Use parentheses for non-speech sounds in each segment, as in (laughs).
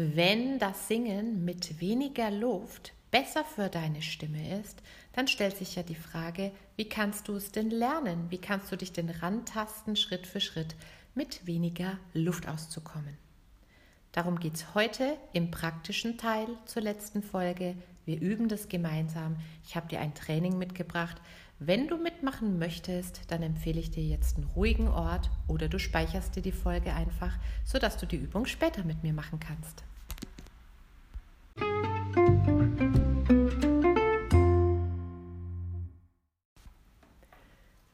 Wenn das Singen mit weniger Luft besser für deine Stimme ist, dann stellt sich ja die Frage, wie kannst du es denn lernen? Wie kannst du dich denn rantasten, Schritt für Schritt mit weniger Luft auszukommen? Darum geht es heute im praktischen Teil zur letzten Folge. Wir üben das gemeinsam. Ich habe dir ein Training mitgebracht. Wenn du mitmachen möchtest, dann empfehle ich dir jetzt einen ruhigen Ort oder du speicherst dir die Folge einfach, sodass du die Übung später mit mir machen kannst.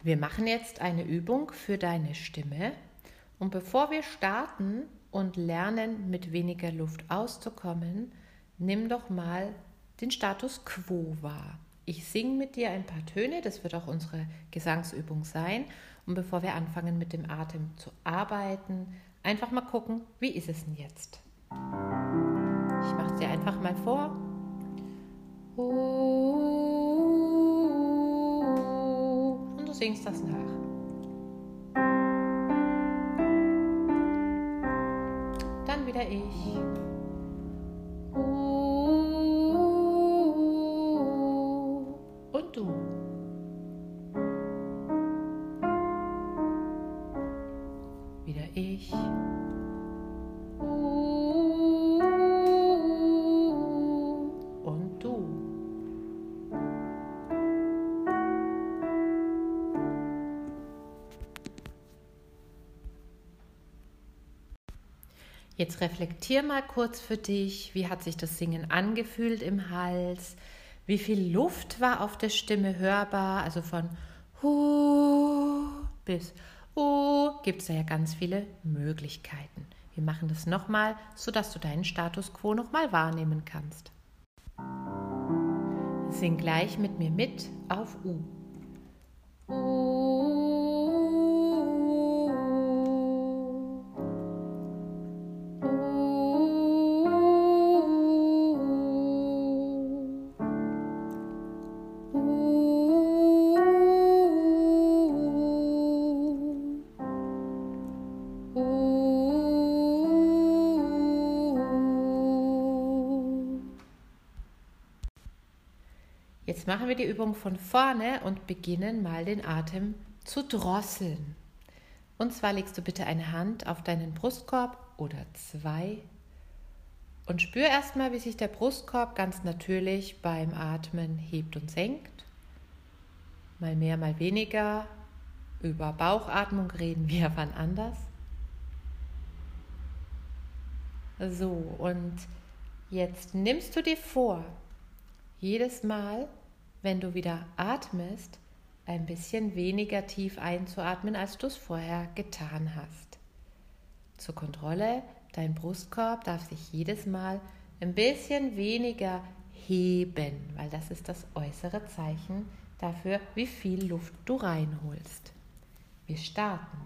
Wir machen jetzt eine Übung für deine Stimme. Und bevor wir starten und lernen, mit weniger Luft auszukommen, nimm doch mal den Status quo wahr. Ich singe mit dir ein paar Töne, das wird auch unsere Gesangsübung sein. Und bevor wir anfangen mit dem Atem zu arbeiten, einfach mal gucken, wie ist es denn jetzt? Ich mache es dir einfach mal vor. Und du singst das nach. Dann wieder ich. Ich. Jetzt reflektier mal kurz für dich, wie hat sich das Singen angefühlt im Hals? Wie viel Luft war auf der Stimme hörbar? Also von Hu bis U gibt es ja ganz viele Möglichkeiten. Wir machen das nochmal, sodass du deinen Status quo nochmal wahrnehmen kannst. Sing gleich mit mir mit auf U. Jetzt machen wir die Übung von vorne und beginnen mal den Atem zu drosseln. Und zwar legst du bitte eine Hand auf deinen Brustkorb oder zwei und spür erstmal, wie sich der Brustkorb ganz natürlich beim Atmen hebt und senkt. Mal mehr, mal weniger. Über Bauchatmung reden wir (laughs) wann anders. So, und jetzt nimmst du dir vor, jedes Mal, wenn du wieder atmest, ein bisschen weniger tief einzuatmen, als du es vorher getan hast. Zur Kontrolle, dein Brustkorb darf sich jedes Mal ein bisschen weniger heben, weil das ist das äußere Zeichen dafür, wie viel Luft du reinholst. Wir starten.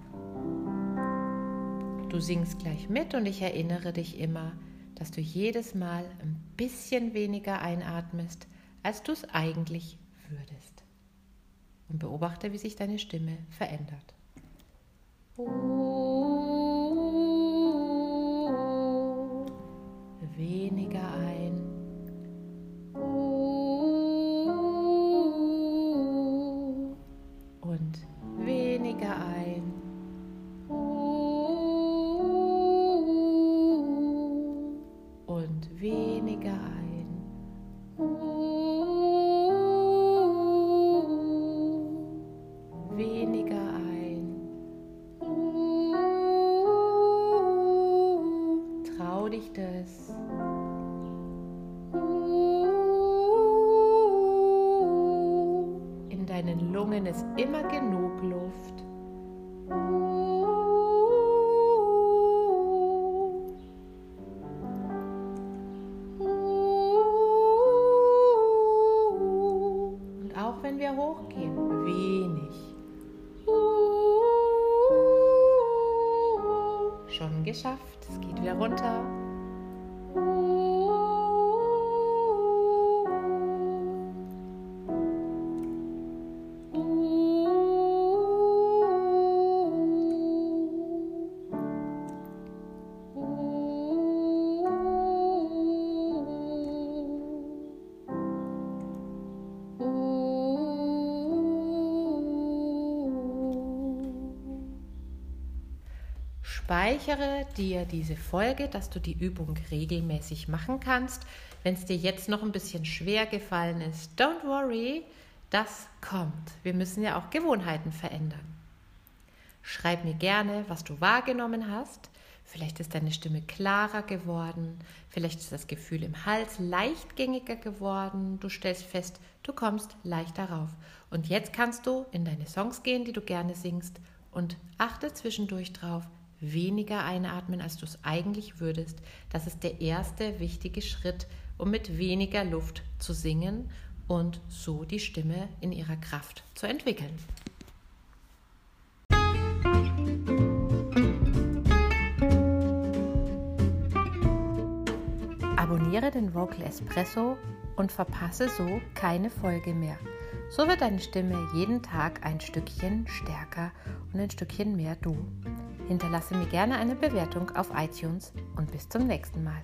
Du singst gleich mit und ich erinnere dich immer, dass du jedes Mal ein bisschen weniger einatmest, als du es eigentlich würdest. Und beobachte, wie sich deine Stimme verändert. Weniger Lungen ist immer genug Luft. Und auch wenn wir hochgehen, wenig. Schon geschafft, es geht wieder runter. Speichere dir diese Folge, dass du die Übung regelmäßig machen kannst. Wenn es dir jetzt noch ein bisschen schwer gefallen ist, don't worry, das kommt. Wir müssen ja auch Gewohnheiten verändern. Schreib mir gerne, was du wahrgenommen hast. Vielleicht ist deine Stimme klarer geworden, vielleicht ist das Gefühl im Hals leichtgängiger geworden, du stellst fest, du kommst leichter rauf. Und jetzt kannst du in deine Songs gehen, die du gerne singst und achte zwischendurch drauf, weniger einatmen, als du es eigentlich würdest. Das ist der erste wichtige Schritt, um mit weniger Luft zu singen und so die Stimme in ihrer Kraft zu entwickeln. Abonniere den Vocal Espresso und verpasse so keine Folge mehr. So wird deine Stimme jeden Tag ein Stückchen stärker und ein Stückchen mehr du. Hinterlasse mir gerne eine Bewertung auf iTunes und bis zum nächsten Mal.